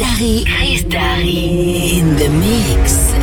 Darry. Chris in the mix.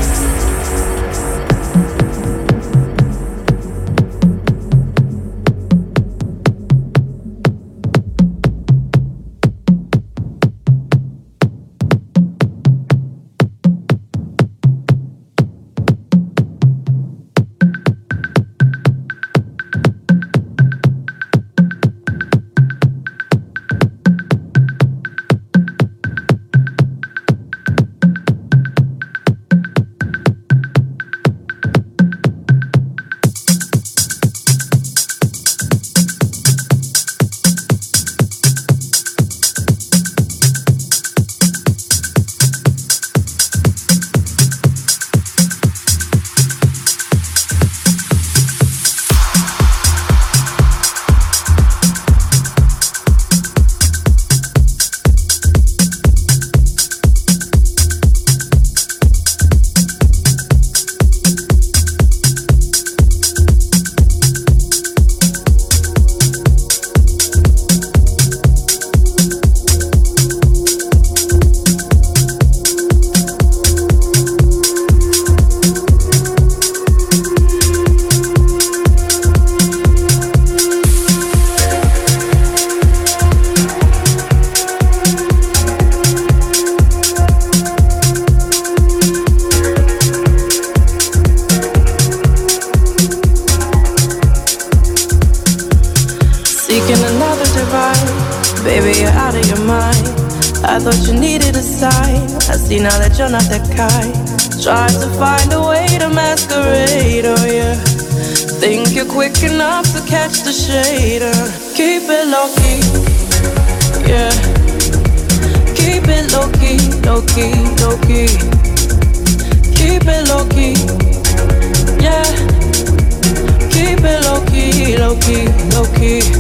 But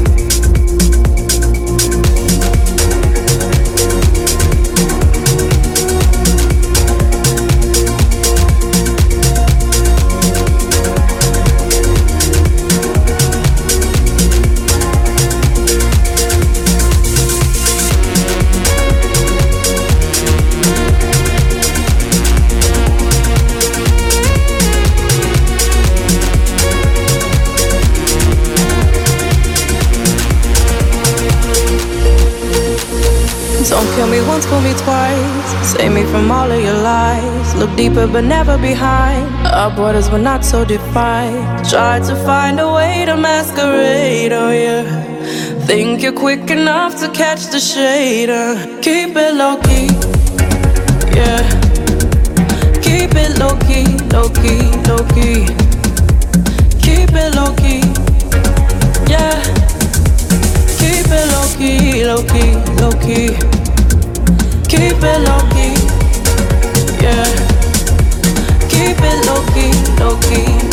never behind. Our borders were not so defined. Tried to find a way to masquerade, oh yeah. Think you're quick enough to catch the shade, uh. Keep it low key, yeah. Keep it low key, low key, low key. Keep it low key, yeah. Keep it low key, low key, low key. Keep it low key, yeah low key, low key.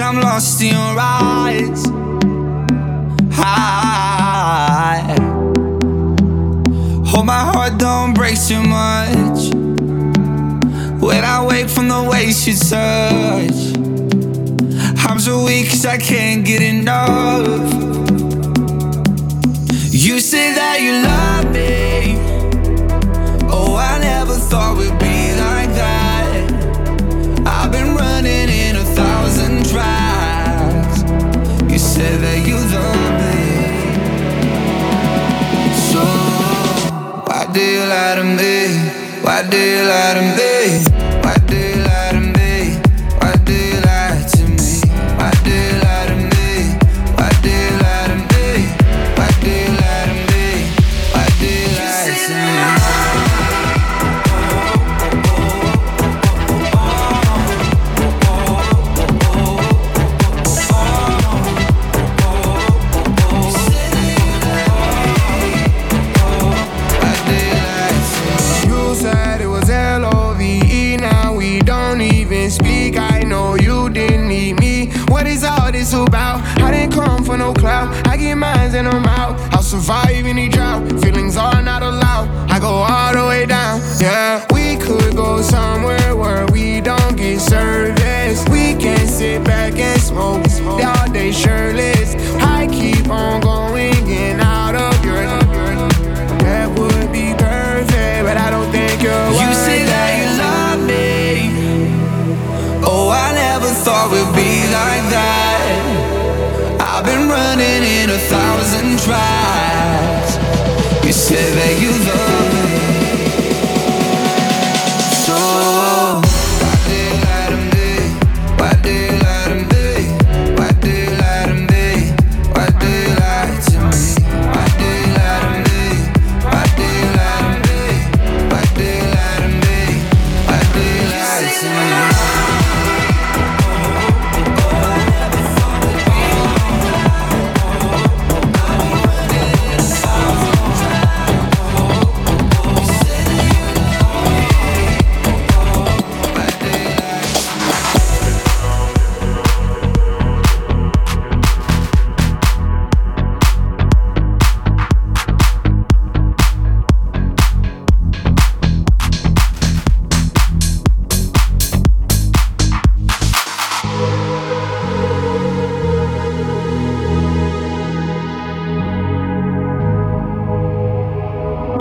I'm lost in your eyes. I hope my heart don't break too much. When I wake from the way she touch, I'm so weak cause I can't get enough. You say that you love me. Oh, I never thought we'd be So, why do you lie to me? Why do you lie to me? Mines and I'm out. I'll survive any drought. Feelings are not allowed. I go all the way down. Yeah, we could go somewhere where we don't get service. We can sit back and smoke all day shirtless. I keep on going in out of your. That would be perfect, but I don't think you're You say that you love me. Oh, I never thought we'd be like that. I've running in a thousand tries. You said that you love me.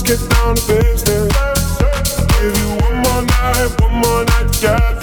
Let's get down to business. Give you one more night, one more night, yeah.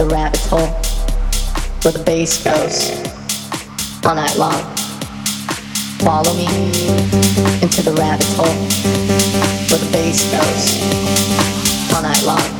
the rabbit hole where the bass goes all night long. Follow me into the rabbit hole where the bass goes all night long.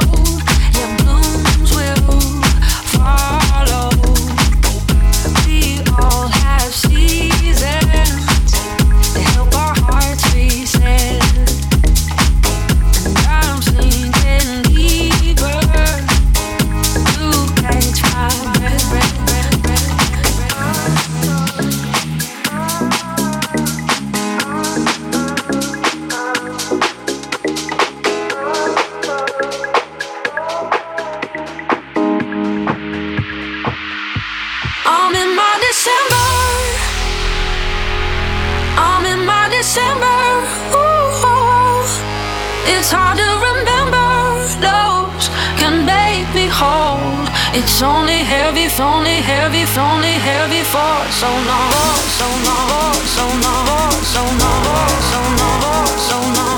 It's only heavy, it's only heavy for so long, so long, so long, so long, so long, so long, so long.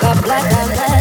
Got black, got black.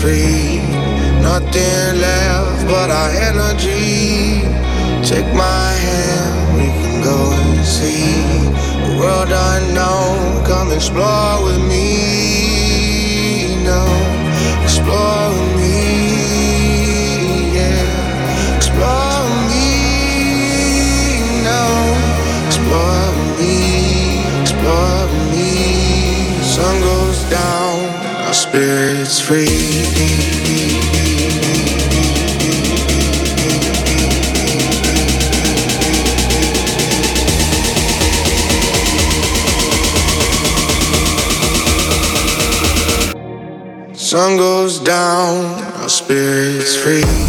Free. Nothing left but our energy. Take my hand, we can go and see a world unknown. Come explore with me. No, explore with me. Yeah, explore with me. No, explore with me. Explore with me. Sun goes down, our spirits free. Sun goes down, our spirits free.